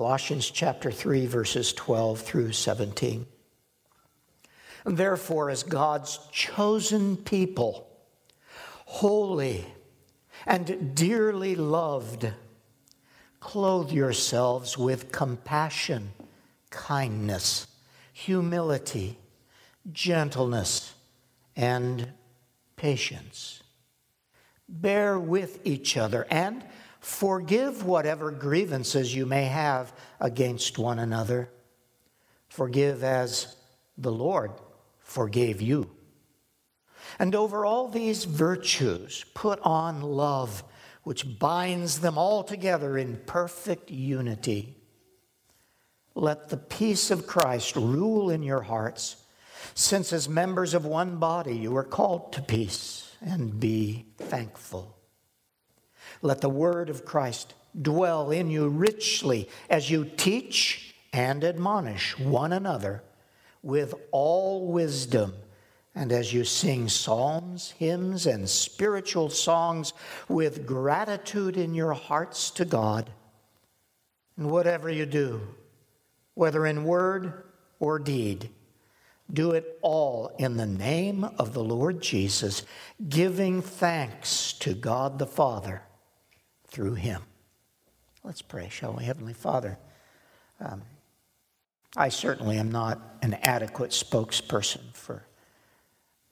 Colossians chapter 3, verses 12 through 17. Therefore, as God's chosen people, holy and dearly loved, clothe yourselves with compassion, kindness, humility, gentleness, and patience. Bear with each other and forgive whatever grievances you may have against one another. Forgive as the Lord forgave you. And over all these virtues, put on love, which binds them all together in perfect unity. Let the peace of Christ rule in your hearts, since as members of one body you are called to peace, and be thankful. Let the word of Christ dwell in you richly as you teach and admonish one another with all wisdom. And as you sing psalms, hymns, and spiritual songs with gratitude in your hearts to God, and whatever you do, whether in word or deed, do it all in the name of the Lord Jesus, giving thanks to God the Father through him. Let's pray, shall we? Heavenly Father, um, I certainly am not an adequate spokesperson for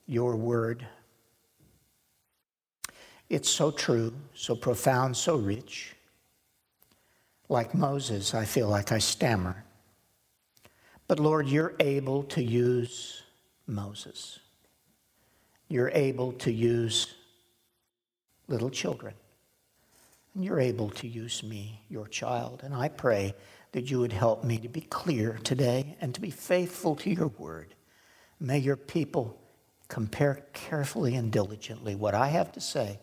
your word. It's so true, so profound, so rich. Like Moses, I feel like I stammer. But Lord, you're able to use Moses. You're able to use little children. And you're able to use me, your child. And I pray that you would help me to be clear today and to be faithful to your word. May your people compare carefully and diligently what I have to say,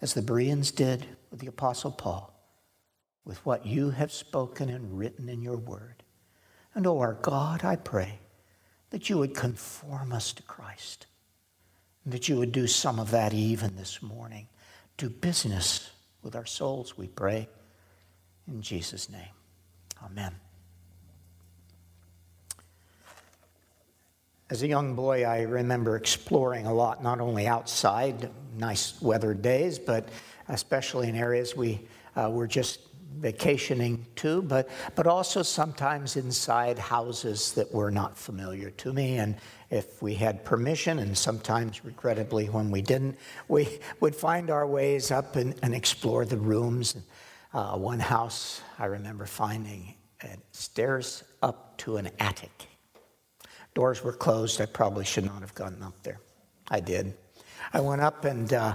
as the Bereans did with the Apostle Paul, with what you have spoken and written in your word. And, oh, our God, I pray that you would conform us to Christ, and that you would do some of that even this morning. Do business with our souls, we pray. In Jesus' name. Amen. As a young boy, I remember exploring a lot, not only outside, nice weather days, but especially in areas we uh, were just vacationing to, but, but also sometimes inside houses that were not familiar to me. And if we had permission, and sometimes regrettably when we didn't, we would find our ways up and, and explore the rooms. Uh, one house I remember finding stairs up to an attic. Doors were closed. I probably should not have gotten up there. I did. I went up and uh,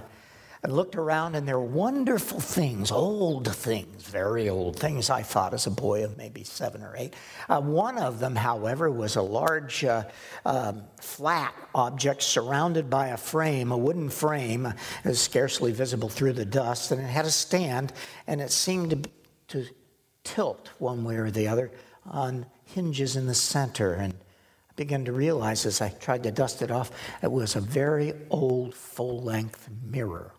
I looked around, and there were wonderful things, old things, very old things, I thought as a boy of maybe seven or eight. Uh, one of them, however, was a large uh, um, flat object surrounded by a frame, a wooden frame, it scarcely visible through the dust, and it had a stand, and it seemed to, to tilt one way or the other on hinges in the center. And I began to realize as I tried to dust it off, it was a very old full length mirror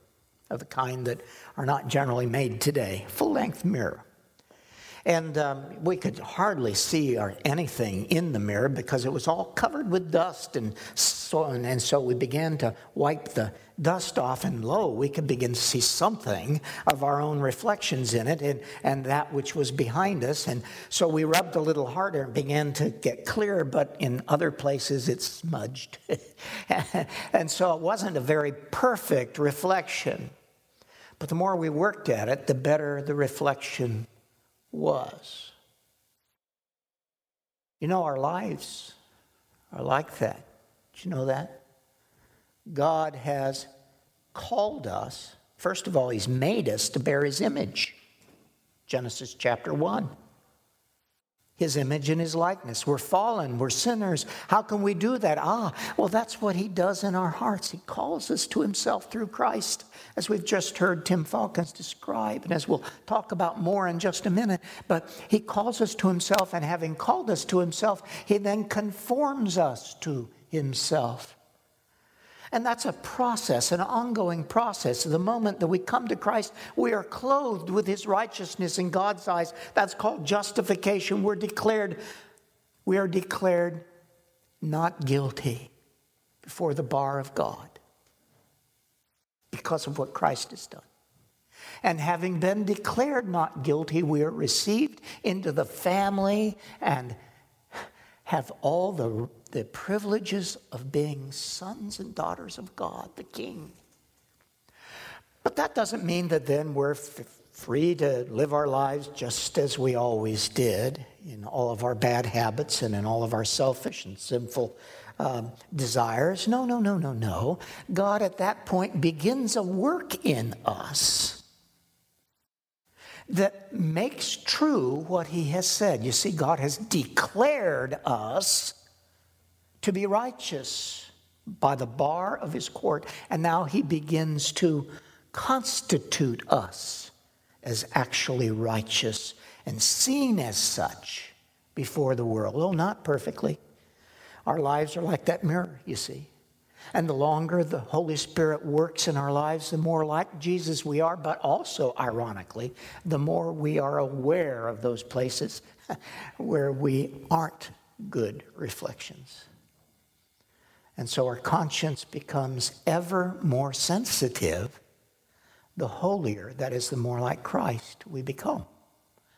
of the kind that are not generally made today, full length mirror. And um, we could hardly see or anything in the mirror because it was all covered with dust and so. And so we began to wipe the dust off, and lo, we could begin to see something of our own reflections in it and, and that which was behind us. And so we rubbed a little harder and began to get clear, but in other places it smudged. and so it wasn't a very perfect reflection. But the more we worked at it, the better the reflection was. You know, our lives are like that. Did you know that? God has called us, first of all, He's made us to bear His image. Genesis chapter 1 his image and his likeness. We're fallen, we're sinners. How can we do that? Ah, well, that's what he does in our hearts. He calls us to himself through Christ, as we've just heard Tim Falkins describe, and as we'll talk about more in just a minute. But he calls us to himself, and having called us to himself, he then conforms us to himself. And that's a process, an ongoing process. The moment that we come to Christ, we are clothed with his righteousness in God's eyes. That's called justification. We're declared, we are declared not guilty before the bar of God because of what Christ has done. And having been declared not guilty, we are received into the family and have all the, the privileges of being sons and daughters of God, the King. But that doesn't mean that then we're f- free to live our lives just as we always did in all of our bad habits and in all of our selfish and sinful um, desires. No, no, no, no, no. God at that point begins a work in us that makes true what he has said. You see, God has declared us to be righteous by the bar of his court, and now he begins to constitute us as actually righteous and seen as such before the world. Well, not perfectly. Our lives are like that mirror, you see. And the longer the Holy Spirit works in our lives, the more like Jesus we are, but also, ironically, the more we are aware of those places where we aren't good reflections. And so our conscience becomes ever more sensitive the holier, that is, the more like Christ we become.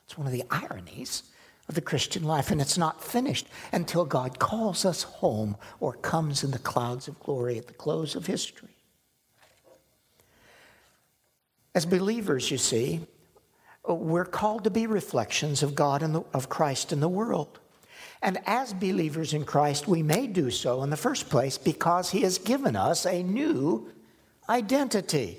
It's one of the ironies of the Christian life, and it's not finished until God calls us home or comes in the clouds of glory at the close of history. As believers, you see, we're called to be reflections of God and of Christ in the world. And as believers in Christ, we may do so in the first place because He has given us a new identity.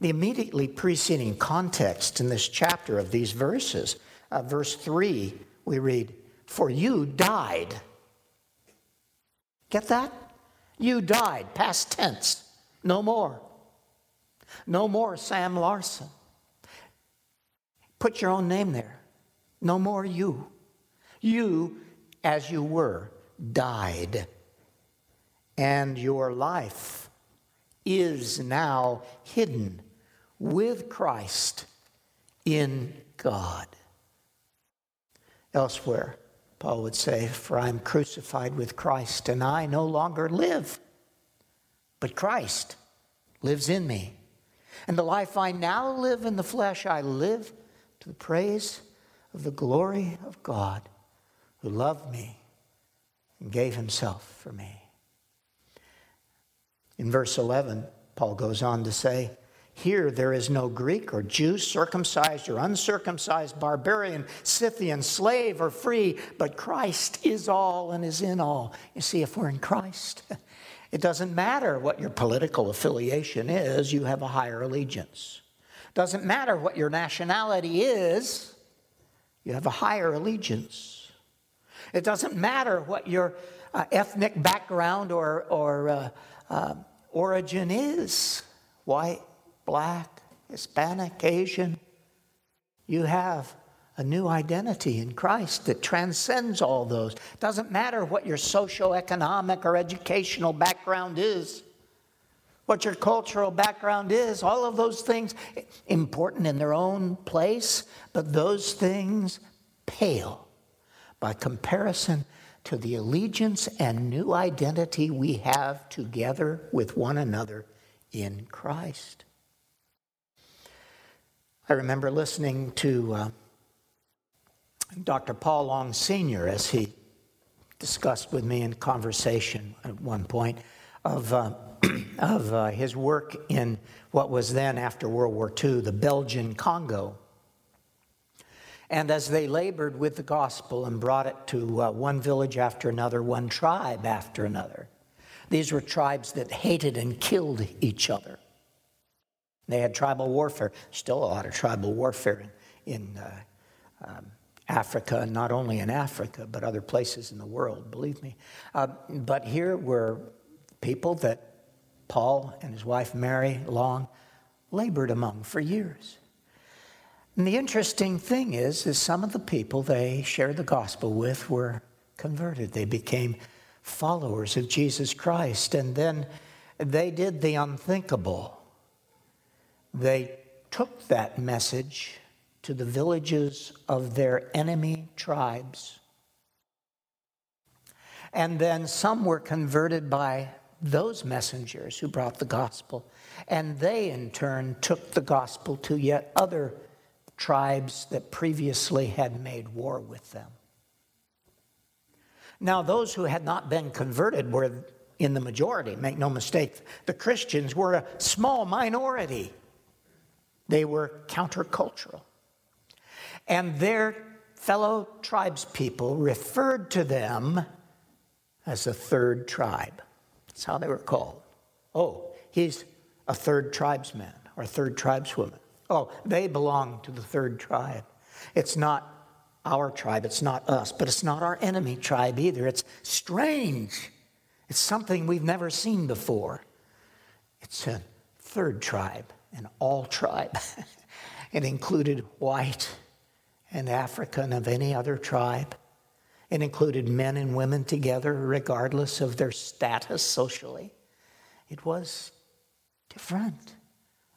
The immediately preceding context in this chapter of these verses uh, verse 3, we read, For you died. Get that? You died, past tense. No more. No more Sam Larson. Put your own name there. No more you. You, as you were, died. And your life is now hidden with Christ in God. Elsewhere, Paul would say, For I am crucified with Christ, and I no longer live, but Christ lives in me. And the life I now live in the flesh, I live to the praise of the glory of God who loved me and gave himself for me. In verse 11, Paul goes on to say, here, there is no Greek or Jew, circumcised or uncircumcised, barbarian, Scythian, slave or free, but Christ is all and is in all. You see, if we're in Christ, it doesn't matter what your political affiliation is, you have a higher allegiance. Doesn't matter what your nationality is, you have a higher allegiance. It doesn't matter what your uh, ethnic background or, or uh, uh, origin is white, black, Hispanic, Asian. You have a new identity in Christ that transcends all those. Doesn't matter what your socioeconomic or educational background is, what your cultural background is, all of those things important in their own place, but those things pale by comparison to the allegiance and new identity we have together with one another in Christ. I remember listening to uh, Dr. Paul Long Sr. as he discussed with me in conversation at one point of, uh, of uh, his work in what was then, after World War II, the Belgian Congo. And as they labored with the gospel and brought it to uh, one village after another, one tribe after another, these were tribes that hated and killed each other. They had tribal warfare, still a lot of tribal warfare in, in uh, um, Africa, and not only in Africa, but other places in the world, believe me. Uh, but here were people that Paul and his wife Mary Long labored among for years. And the interesting thing is, is some of the people they shared the gospel with were converted. They became followers of Jesus Christ. And then they did the unthinkable. They took that message to the villages of their enemy tribes. And then some were converted by those messengers who brought the gospel. And they, in turn, took the gospel to yet other tribes that previously had made war with them. Now, those who had not been converted were in the majority, make no mistake. The Christians were a small minority, they were countercultural. And their fellow tribespeople referred to them as a third tribe. That's how they were called. Oh, he's a third tribesman or third tribeswoman. Oh, they belong to the third tribe. It's not our tribe, it's not us, but it's not our enemy tribe either. It's strange. It's something we've never seen before. It's a third tribe, an all tribe. it included white and African of any other tribe. It included men and women together, regardless of their status socially. It was different.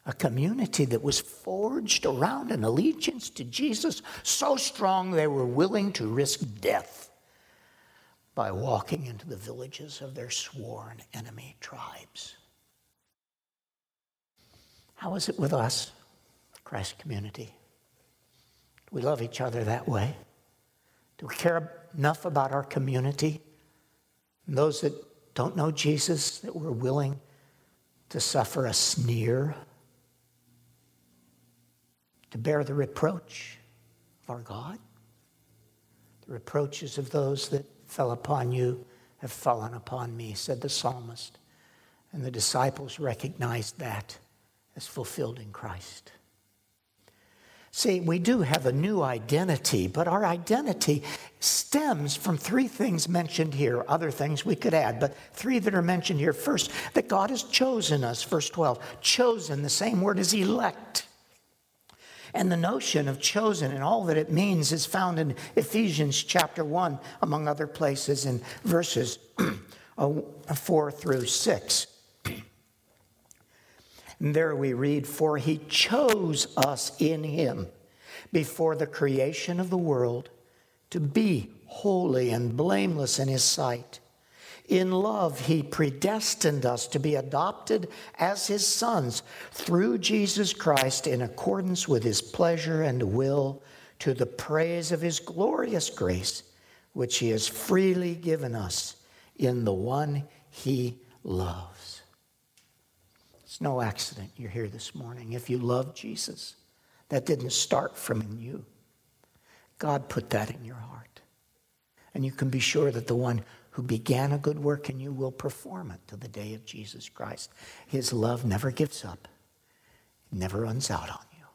A community that was forged around an allegiance to Jesus so strong they were willing to risk death by walking into the villages of their sworn enemy tribes. How is it with us, Christ community? Do we love each other that way? Do we care enough about our community? And those that don't know Jesus, that we're willing to suffer a sneer, to bear the reproach of our God? The reproaches of those that fell upon you have fallen upon me, said the psalmist. And the disciples recognized that as fulfilled in Christ. See, we do have a new identity, but our identity stems from three things mentioned here, other things we could add, but three that are mentioned here. First, that God has chosen us, verse 12. Chosen, the same word as elect. And the notion of chosen and all that it means is found in Ephesians chapter 1, among other places, in verses 4 through 6. And there we read, For he chose us in him before the creation of the world to be holy and blameless in his sight. In love, he predestined us to be adopted as his sons through Jesus Christ in accordance with his pleasure and will to the praise of his glorious grace, which he has freely given us in the one he loves. It's no accident you're here this morning. If you love Jesus, that didn't start from you. God put that in your heart. And you can be sure that the one who began a good work in you will perform it to the day of Jesus Christ. His love never gives up, never runs out on you.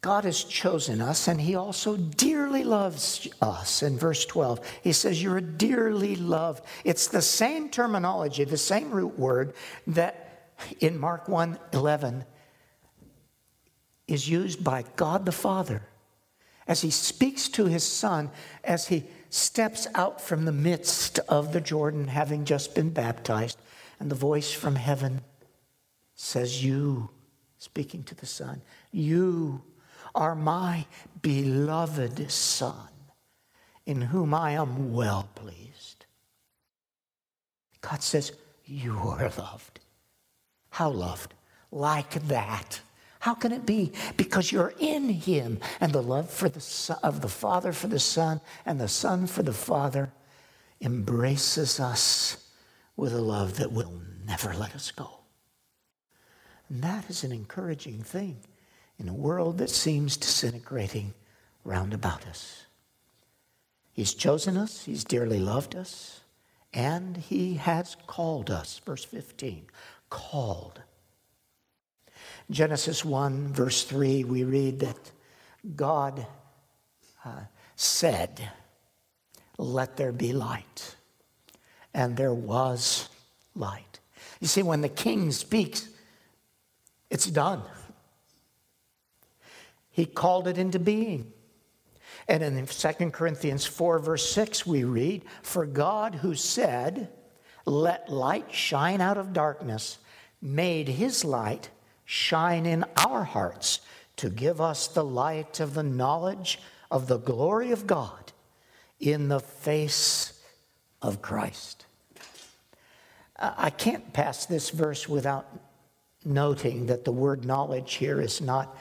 God has chosen us and he also dearly loves us. In verse 12, he says, You're dearly loved. It's the same terminology, the same root word that in Mark 1 11 is used by God the Father as he speaks to his son as he steps out from the midst of the Jordan, having just been baptized. And the voice from heaven says, You, speaking to the son, you are my beloved Son, in whom I am well pleased. God says, You are loved. How loved? Like that. How can it be? Because you're in Him, and the love for the son, of the Father for the Son and the Son for the Father embraces us with a love that will never let us go. And that is an encouraging thing in a world that seems disintegrating round about us. He's chosen us, He's dearly loved us, and He has called us. Verse 15 called. Genesis 1, verse 3, we read that God uh, said, Let there be light. And there was light. You see, when the king speaks, it's done. He called it into being. And in 2 Corinthians 4, verse 6, we read, For God who said, let light shine out of darkness, made his light shine in our hearts to give us the light of the knowledge of the glory of God in the face of Christ. I can't pass this verse without noting that the word knowledge here is not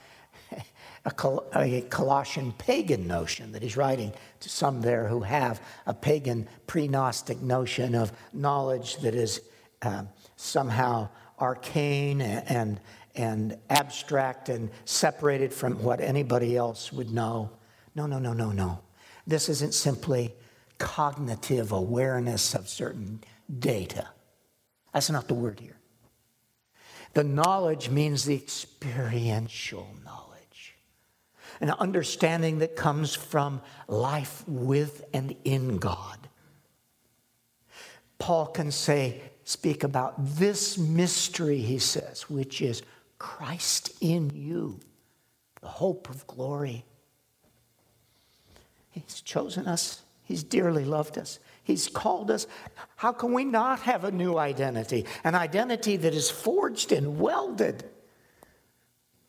a, Col- a Colossian pagan notion that he's writing to some there who have a pagan pre Gnostic notion of knowledge that is uh, somehow arcane and, and abstract and separated from what anybody else would know. No, no, no, no, no. This isn't simply cognitive awareness of certain data. That's not the word here. The knowledge means the experiential knowledge, an understanding that comes from life with and in God. Paul can say, speak about this mystery, he says, which is Christ in you, the hope of glory. He's chosen us, He's dearly loved us. He's called us. How can we not have a new identity? An identity that is forged and welded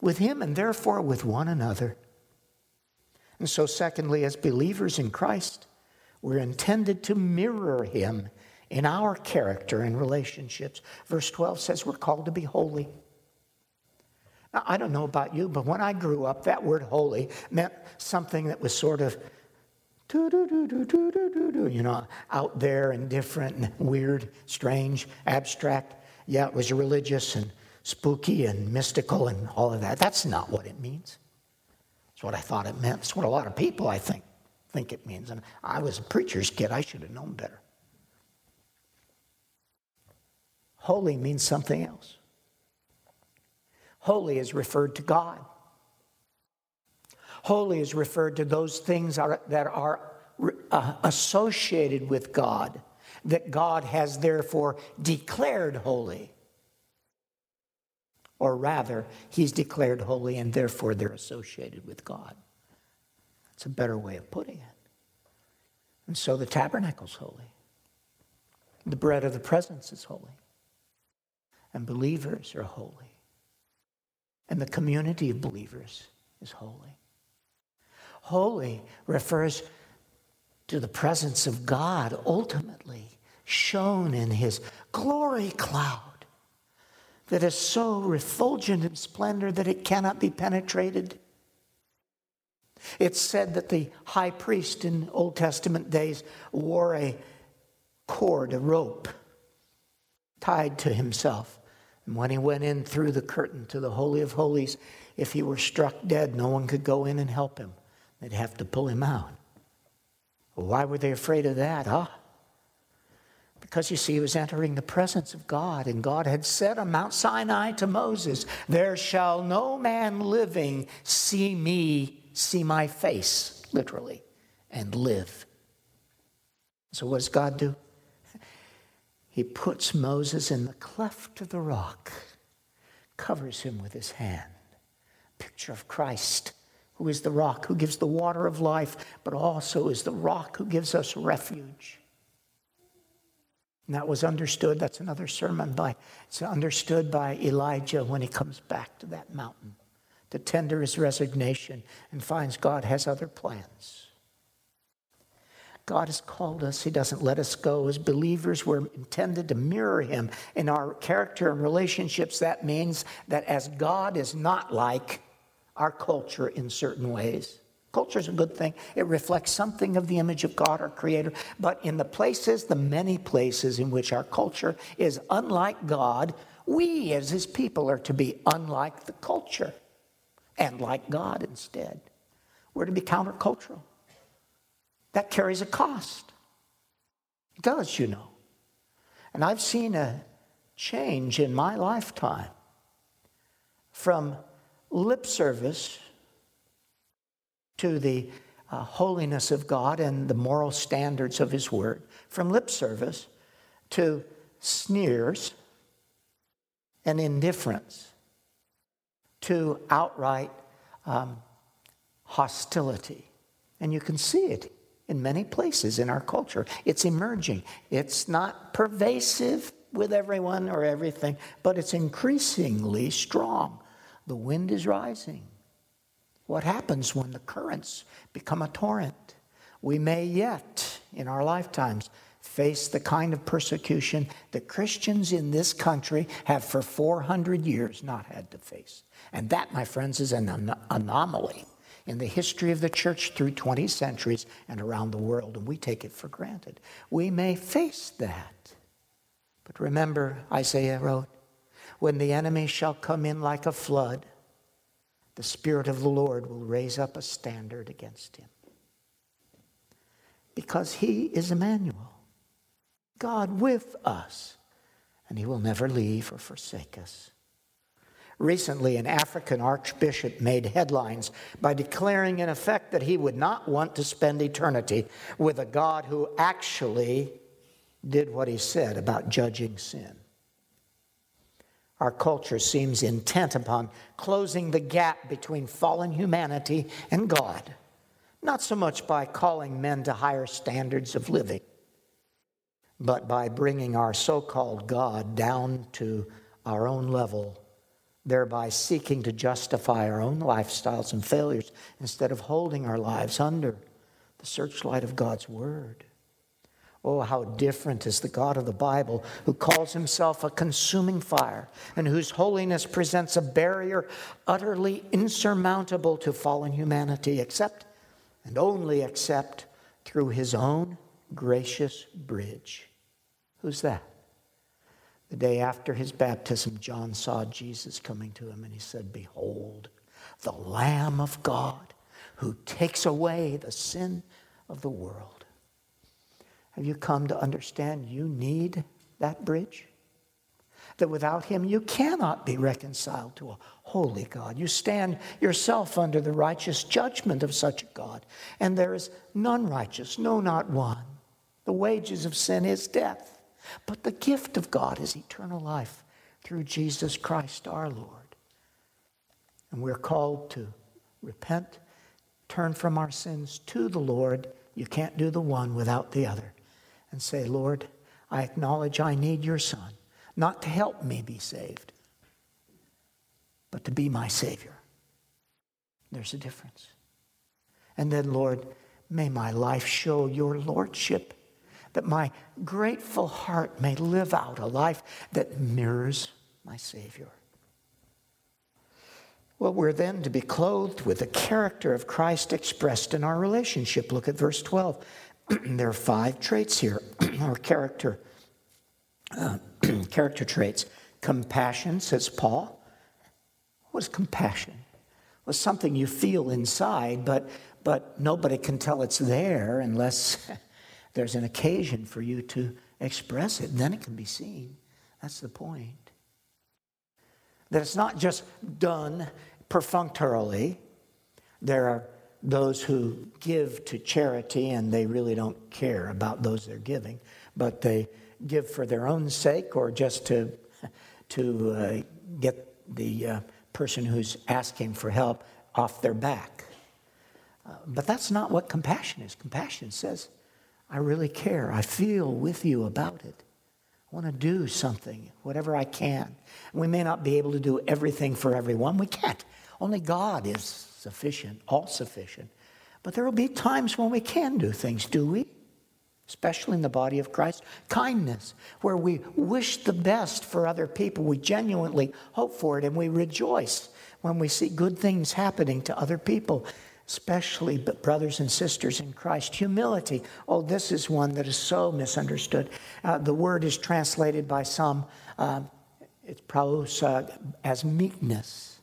with Him and therefore with one another. And so, secondly, as believers in Christ, we're intended to mirror Him in our character and relationships. Verse 12 says we're called to be holy. I don't know about you, but when I grew up, that word holy meant something that was sort of you know, out there and different and weird, strange, abstract. Yeah, it was religious and spooky and mystical and all of that. That's not what it means. That's what I thought it meant. That's what a lot of people, I think, think it means. And I was a preacher's kid. I should have known better. Holy means something else. Holy is referred to God. Holy is referred to those things that are uh, associated with God, that God has therefore declared holy. Or rather, He's declared holy and therefore they're associated with God. It's a better way of putting it. And so the tabernacle's holy. The bread of the presence is holy. And believers are holy. And the community of believers is holy. Holy refers to the presence of God ultimately shown in his glory cloud that is so refulgent in splendor that it cannot be penetrated. It's said that the high priest in Old Testament days wore a cord, a rope, tied to himself. And when he went in through the curtain to the Holy of Holies, if he were struck dead, no one could go in and help him. They'd have to pull him out. Why were they afraid of that, huh? Because you see, he was entering the presence of God, and God had said on Mount Sinai to Moses, There shall no man living see me, see my face, literally, and live. So, what does God do? He puts Moses in the cleft of the rock, covers him with his hand. Picture of Christ who is the rock, who gives the water of life, but also is the rock who gives us refuge. And that was understood. That's another sermon by, it's understood by Elijah when he comes back to that mountain to tender his resignation and finds God has other plans. God has called us. He doesn't let us go. As believers, we're intended to mirror Him in our character and relationships. That means that as God is not like, our culture in certain ways. Culture is a good thing. It reflects something of the image of God, our Creator. But in the places, the many places in which our culture is unlike God, we as His people are to be unlike the culture and like God instead. We're to be countercultural. That carries a cost. It does, you know. And I've seen a change in my lifetime from lip service to the uh, holiness of God and the moral standards of His Word, from lip service to sneers and indifference to outright um, hostility. And you can see it in many places in our culture. It's emerging. It's not pervasive with everyone or everything, but it's increasingly strong. The wind is rising. What happens when the currents become a torrent? We may yet, in our lifetimes, face the kind of persecution that Christians in this country have for 400 years not had to face. And that, my friends, is an anomaly in the history of the church through 20 centuries and around the world, and we take it for granted. We may face that. But remember, Isaiah wrote, when the enemy shall come in like a flood, the Spirit of the Lord will raise up a standard against him. Because he is Emmanuel, God with us, and he will never leave or forsake us. Recently, an African archbishop made headlines by declaring, in effect, that he would not want to spend eternity with a God who actually did what he said about judging sin. Our culture seems intent upon closing the gap between fallen humanity and God, not so much by calling men to higher standards of living, but by bringing our so called God down to our own level thereby seeking to justify our own lifestyles and failures instead of holding our lives under the searchlight of God's Word. Oh, how different is the God of the Bible who calls himself a consuming fire and whose holiness presents a barrier utterly insurmountable to fallen humanity, except and only except through his own gracious bridge. Who's that? The day after his baptism, John saw Jesus coming to him and he said, Behold, the Lamb of God who takes away the sin of the world. Have you come to understand you need that bridge? That without him you cannot be reconciled to a holy God. You stand yourself under the righteous judgment of such a God, and there is none righteous, no, not one. The wages of sin is death. But the gift of God is eternal life through Jesus Christ our Lord. And we're called to repent, turn from our sins to the Lord. You can't do the one without the other. And say, Lord, I acknowledge I need your Son, not to help me be saved, but to be my Savior. There's a difference. And then, Lord, may my life show your Lordship that my grateful heart may live out a life that mirrors my Savior. Well, we're then to be clothed with the character of Christ expressed in our relationship. Look at verse 12. there are five traits here, or character, uh, character traits. Compassion, says Paul. What is compassion? Well, something you feel inside, but, but nobody can tell it's there unless there's an occasion for you to express it, and then it can be seen. That's the point. That it's not just done perfunctorily. There are those who give to charity and they really don't care about those they're giving, but they give for their own sake or just to, to uh, get the uh, person who's asking for help off their back. Uh, but that's not what compassion is. Compassion says, I really care. I feel with you about it. I want to do something, whatever I can. We may not be able to do everything for everyone. We can't. Only God is sufficient, all sufficient. But there will be times when we can do things, do we? Especially in the body of Christ. Kindness, where we wish the best for other people. We genuinely hope for it and we rejoice when we see good things happening to other people especially brothers and sisters in Christ. Humility. Oh, this is one that is so misunderstood. Uh, the word is translated by some, uh, it's probably uh, as meekness.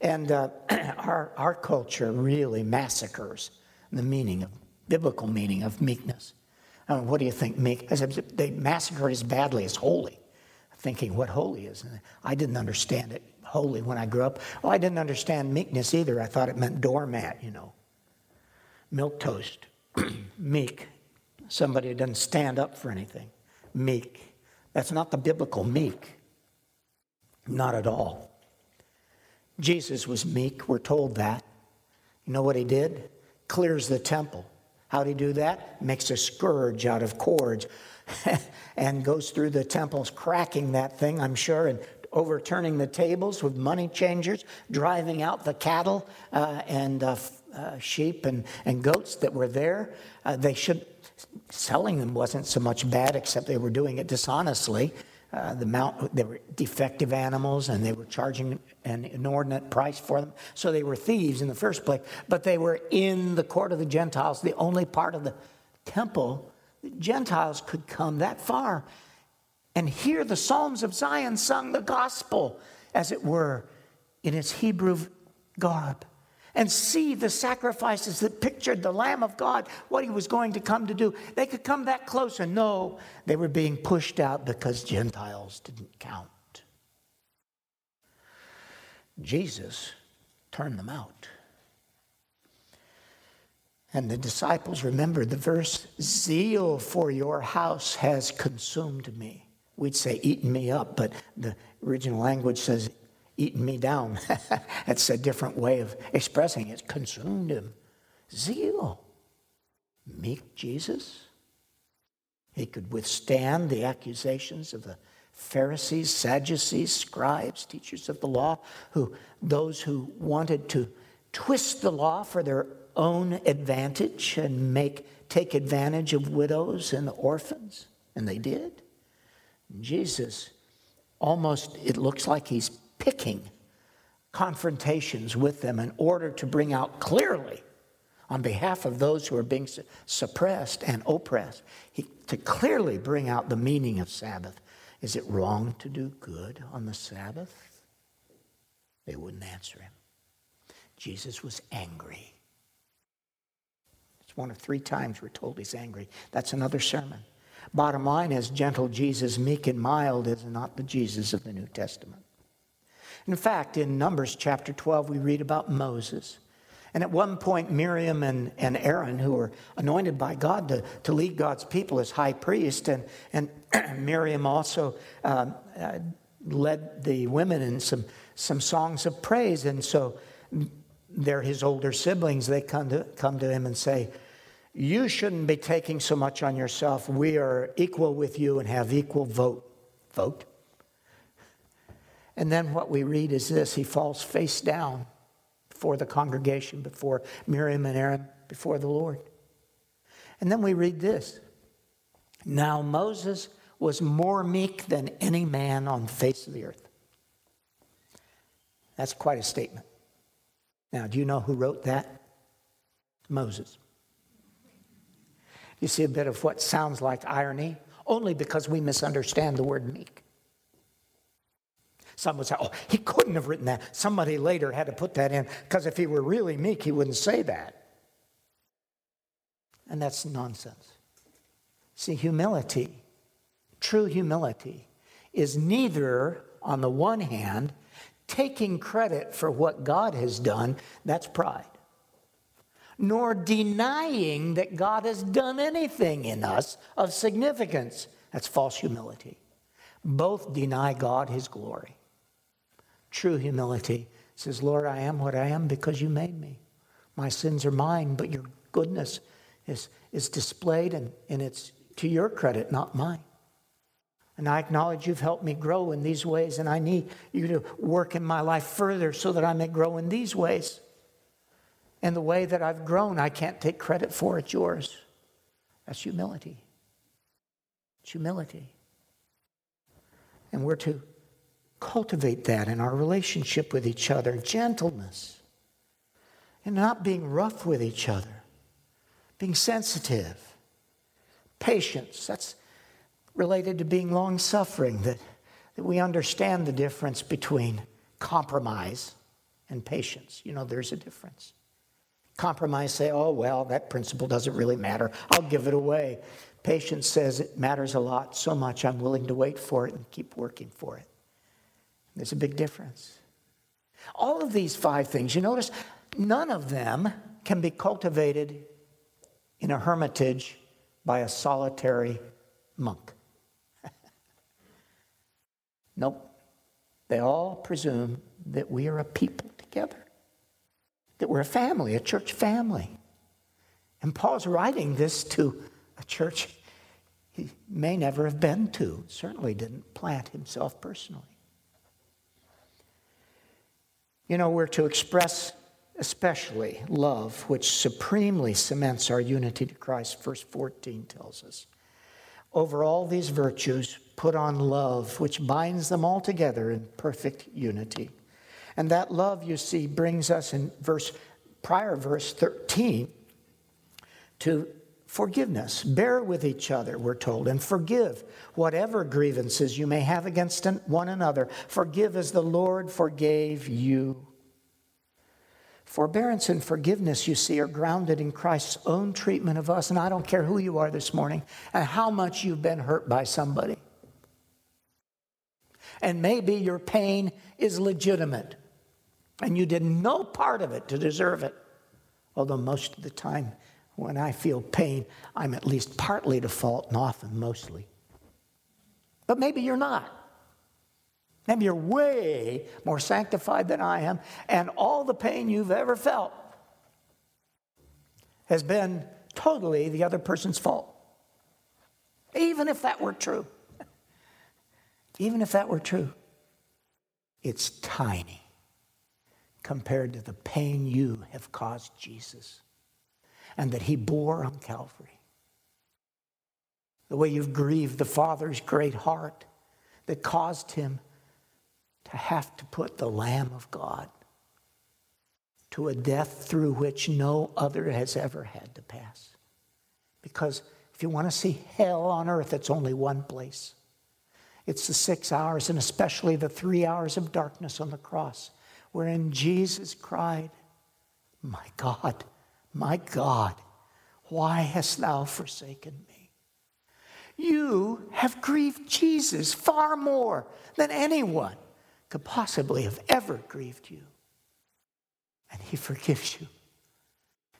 And uh, our, our culture really massacres the meaning of, biblical meaning of meekness. I mean, what do you think meek? They massacre it as badly as holy, thinking what holy is. And I didn't understand it holy when I grew up. Oh, I didn't understand meekness either. I thought it meant doormat, you know. Milk toast. meek. Somebody who doesn't stand up for anything. Meek. That's not the biblical meek. Not at all. Jesus was meek. We're told that. You know what he did? Clears the temple. How do he do that? Makes a scourge out of cords and goes through the temples, cracking that thing, I'm sure, and overturning the tables with money changers, driving out the cattle uh, and uh, uh, sheep and, and goats that were there. Uh, they should selling them wasn't so much bad, except they were doing it dishonestly. Uh, the mount, they were defective animals and they were charging an inordinate price for them. So they were thieves in the first place, but they were in the court of the Gentiles, the only part of the temple Gentiles could come that far and hear the Psalms of Zion sung the gospel, as it were, in its Hebrew garb and see the sacrifices that pictured the Lamb of God, what he was going to come to do. They could come that close and know they were being pushed out because Gentiles didn't count. Jesus turned them out. And the disciples remembered the verse Zeal for your house has consumed me. We'd say eaten me up, but the original language says eaten me down. That's a different way of expressing it. Consumed him. Zeal. Meek Jesus. He could withstand the accusations of the Pharisees, Sadducees, scribes, teachers of the law, who those who wanted to twist the law for their own advantage and make take advantage of widows and orphans, and they did. Jesus almost it looks like he's picking confrontations with them in order to bring out clearly on behalf of those who are being suppressed and oppressed, he, to clearly bring out the meaning of Sabbath. Is it wrong to do good on the Sabbath? They wouldn't answer him. Jesus was angry. It's one of three times we're told he's angry. That's another sermon. Bottom line is gentle Jesus, meek and mild, is not the Jesus of the New Testament. In fact, in Numbers chapter 12, we read about Moses. And at one point, Miriam and, and Aaron, who were anointed by God to, to lead God's people as high priest, and, and Miriam also um, uh, led the women in some, some songs of praise. And so they're his older siblings. They come to, come to him and say, You shouldn't be taking so much on yourself. We are equal with you and have equal vote. Vote? And then what we read is this he falls face down before the congregation, before Miriam and Aaron, before the Lord. And then we read this Now Moses was more meek than any man on the face of the earth. That's quite a statement. Now, do you know who wrote that? Moses. You see a bit of what sounds like irony, only because we misunderstand the word meek. Some would say, oh, he couldn't have written that. Somebody later had to put that in because if he were really meek, he wouldn't say that. And that's nonsense. See, humility, true humility, is neither, on the one hand, taking credit for what God has done, that's pride, nor denying that God has done anything in us of significance, that's false humility. Both deny God his glory true humility says, Lord, I am what I am because you made me. My sins are mine, but your goodness is, is displayed and, and it's to your credit, not mine. And I acknowledge you've helped me grow in these ways, and I need you to work in my life further so that I may grow in these ways. And the way that I've grown, I can't take credit for. It's yours. That's humility. It's humility. And we're to cultivate that in our relationship with each other gentleness and not being rough with each other, being sensitive, patience. That's related to being long suffering, that, that we understand the difference between compromise and patience. You know, there's a difference. Compromise say, oh, well, that principle doesn't really matter. I'll give it away. Patience says it matters a lot, so much I'm willing to wait for it and keep working for it. There's a big difference. All of these five things, you notice, none of them can be cultivated in a hermitage by a solitary monk. nope. They all presume that we are a people together, that we're a family, a church family. And Paul's writing this to a church he may never have been to, certainly didn't plant himself personally. You know, we're to express especially love, which supremely cements our unity to Christ, verse 14 tells us. Over all these virtues, put on love, which binds them all together in perfect unity. And that love, you see, brings us in verse prior verse 13 to forgiveness. Bear with each other, we're told, and forgive whatever grievances you may have against one another. Forgive as the Lord forgave you. Forbearance and forgiveness, you see, are grounded in Christ's own treatment of us. And I don't care who you are this morning and how much you've been hurt by somebody. And maybe your pain is legitimate and you did no part of it to deserve it. Although most of the time, when I feel pain, I'm at least partly to fault and often mostly. But maybe you're not. Maybe you're way more sanctified than I am, and all the pain you've ever felt has been totally the other person's fault. Even if that were true. Even if that were true, it's tiny compared to the pain you have caused Jesus and that he bore on Calvary. The way you've grieved the Father's great heart that caused him to have to put the Lamb of God to a death through which no other has ever had to pass. Because if you want to see hell on earth, it's only one place. It's the six hours, and especially the three hours of darkness on the cross, wherein Jesus cried, My God, my God, why hast thou forsaken me? You have grieved Jesus far more than anyone could possibly have ever grieved you. And he forgives you.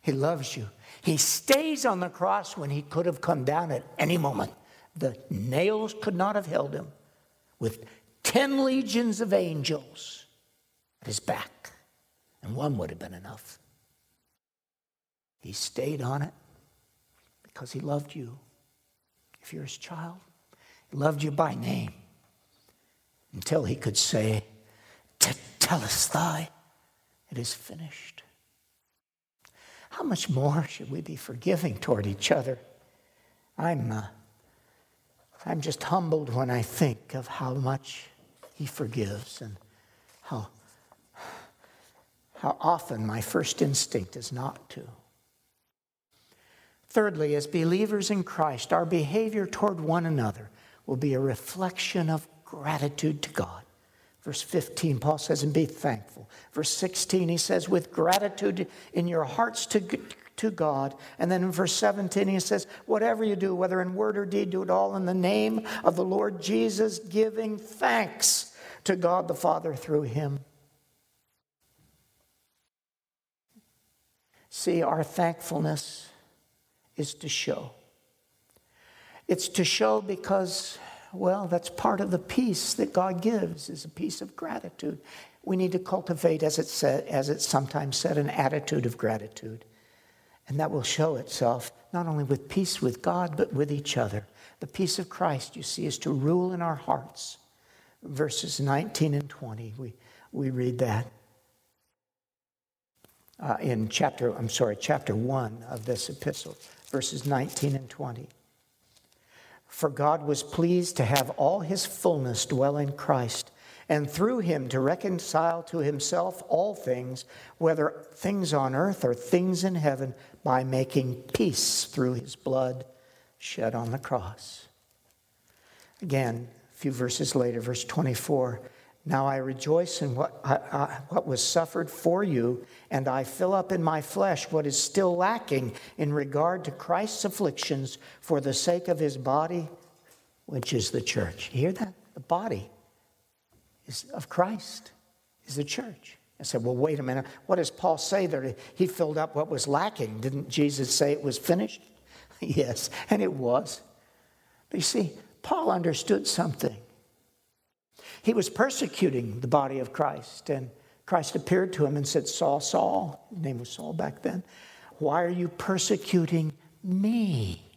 He loves you. He stays on the cross when he could have come down at any moment. The nails could not have held him with 10 legions of angels at his back, and one would have been enough. He stayed on it because he loved you. If you're his child, he loved you by name until he could say, Tetelestai, it is finished. How much more should we be forgiving toward each other? I'm, uh, I'm just humbled when I think of how much he forgives and how, how often my first instinct is not to. Thirdly, as believers in Christ, our behavior toward one another will be a reflection of gratitude to God. Verse 15, Paul says, and be thankful. Verse 16, he says, with gratitude in your hearts to, to God. And then in verse 17, he says, whatever you do, whether in word or deed, do it all in the name of the Lord Jesus, giving thanks to God the Father through him. See, our thankfulness is to show. It's to show because, well, that's part of the peace that God gives, is a peace of gratitude. We need to cultivate, as it said, as it's sometimes said, an attitude of gratitude. And that will show itself not only with peace with God, but with each other. The peace of Christ, you see, is to rule in our hearts. Verses 19 and 20, we, we read that uh, in chapter, I'm sorry, chapter 1 of this epistle verses 19 and 20. For God was pleased to have all his fullness dwell in Christ, and through him to reconcile to himself all things, whether things on earth or things in heaven, by making peace through his blood shed on the cross. Again, a few verses later, verse 24 now I rejoice in what, I, I, what was suffered for you, and I fill up in my flesh what is still lacking in regard to Christ's afflictions for the sake of his body, which is the church. You hear that? The body is of Christ is the church. I said, well, wait a minute. What does Paul say there? He filled up what was lacking. Didn't Jesus say it was finished? yes, and it was. But you see, Paul understood something. He was persecuting the body of Christ, and Christ appeared to him and said, Saul, Saul, his name was Saul back then, Why are you persecuting me?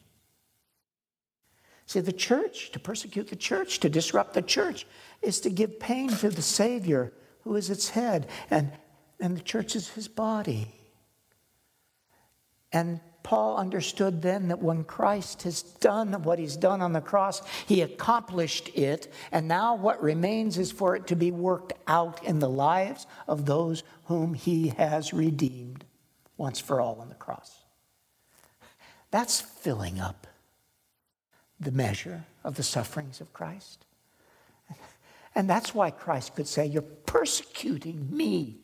See, the church, to persecute the church, to disrupt the church, is to give pain to the Savior who is its head, and, and the church is his body. And Paul understood then that when Christ has done what he's done on the cross, he accomplished it, and now what remains is for it to be worked out in the lives of those whom he has redeemed once for all on the cross. That's filling up the measure of the sufferings of Christ. And that's why Christ could say, You're persecuting me,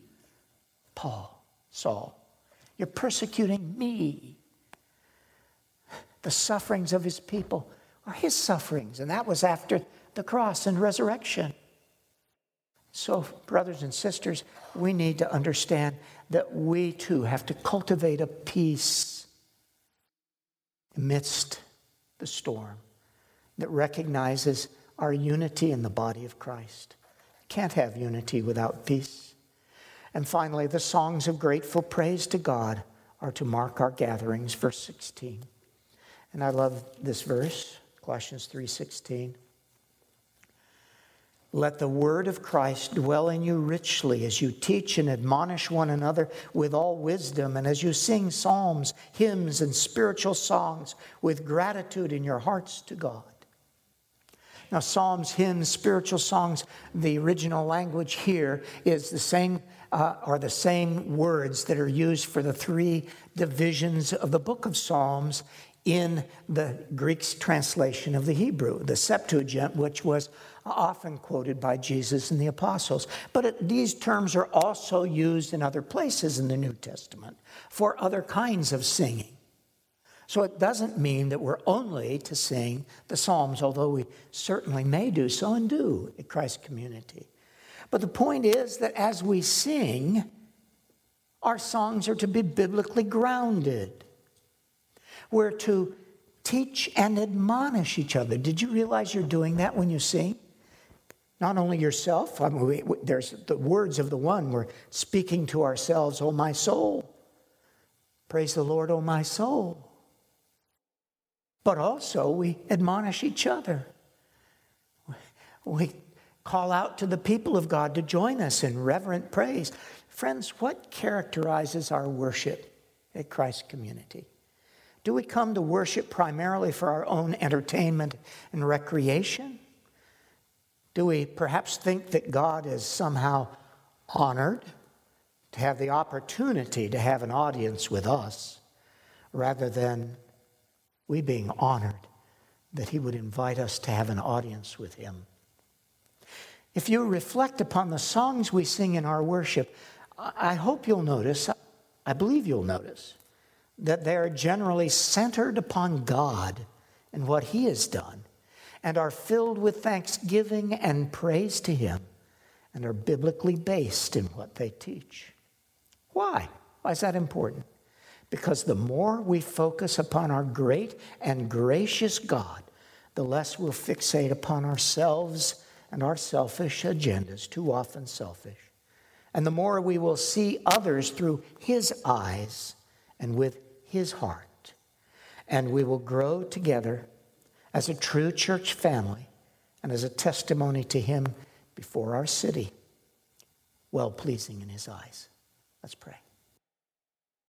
Paul, Saul. You're persecuting me. The sufferings of his people are his sufferings, and that was after the cross and resurrection. So, brothers and sisters, we need to understand that we too have to cultivate a peace amidst the storm that recognizes our unity in the body of Christ. Can't have unity without peace. And finally, the songs of grateful praise to God are to mark our gatherings, verse 16. And I love this verse, Colossians 3:16. Let the word of Christ dwell in you richly as you teach and admonish one another with all wisdom, and as you sing psalms, hymns, and spiritual songs with gratitude in your hearts to God. Now, psalms, hymns, spiritual songs, the original language here is the same, uh, are the same words that are used for the three divisions of the book of Psalms in the Greek's translation of the Hebrew, the Septuagint, which was often quoted by Jesus and the apostles. But it, these terms are also used in other places in the New Testament for other kinds of singing. So it doesn't mean that we're only to sing the Psalms, although we certainly may do so and do at Christ community. But the point is that as we sing, our songs are to be biblically grounded. We're to teach and admonish each other. Did you realize you're doing that when you sing? Not only yourself, I mean, we, there's the words of the one, we're speaking to ourselves, oh my soul. Praise the Lord, oh my soul. But also, we admonish each other. We call out to the people of God to join us in reverent praise. Friends, what characterizes our worship at Christ Community? Do we come to worship primarily for our own entertainment and recreation? Do we perhaps think that God is somehow honored to have the opportunity to have an audience with us rather than we being honored that He would invite us to have an audience with Him? If you reflect upon the songs we sing in our worship, I hope you'll notice, I believe you'll notice, that they are generally centered upon God and what He has done and are filled with thanksgiving and praise to Him and are biblically based in what they teach. Why? Why is that important? Because the more we focus upon our great and gracious God, the less we'll fixate upon ourselves and our selfish agendas, too often selfish. And the more we will see others through His eyes and with His heart. And we will grow together as a true church family and as a testimony to Him before our city, well pleasing in His eyes. Let's pray.